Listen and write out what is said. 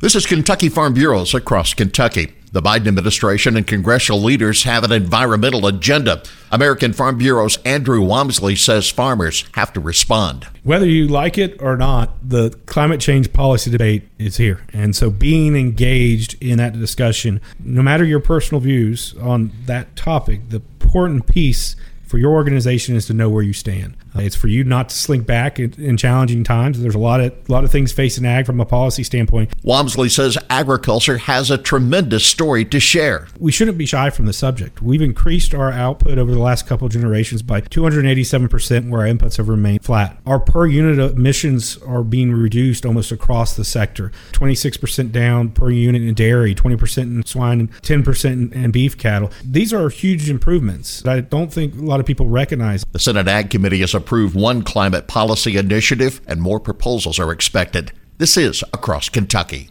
This is Kentucky Farm Bureaus across Kentucky. The Biden administration and congressional leaders have an environmental agenda. American Farm Bureau's Andrew Walmsley says farmers have to respond. Whether you like it or not, the climate change policy debate is here. And so being engaged in that discussion, no matter your personal views on that topic, the important piece for your organization is to know where you stand. Uh, it's for you not to slink back in, in, challenging times. There's a lot of a lot of things facing ag from a policy standpoint. Walmsley says agriculture has a tremendous story to share. We shouldn't be shy from the subject. We've increased our output over the last couple generations by 287 percent, where our inputs have remained flat. Our per unit emissions are being reduced almost across the sector. 26 percent down per unit in dairy, 20 percent in swine, and 10 percent in beef cattle. These are huge improvements. I don't think a lot of people recognize. The Senate Ag Committee has approved one climate policy initiative, and more proposals are expected. This is Across Kentucky.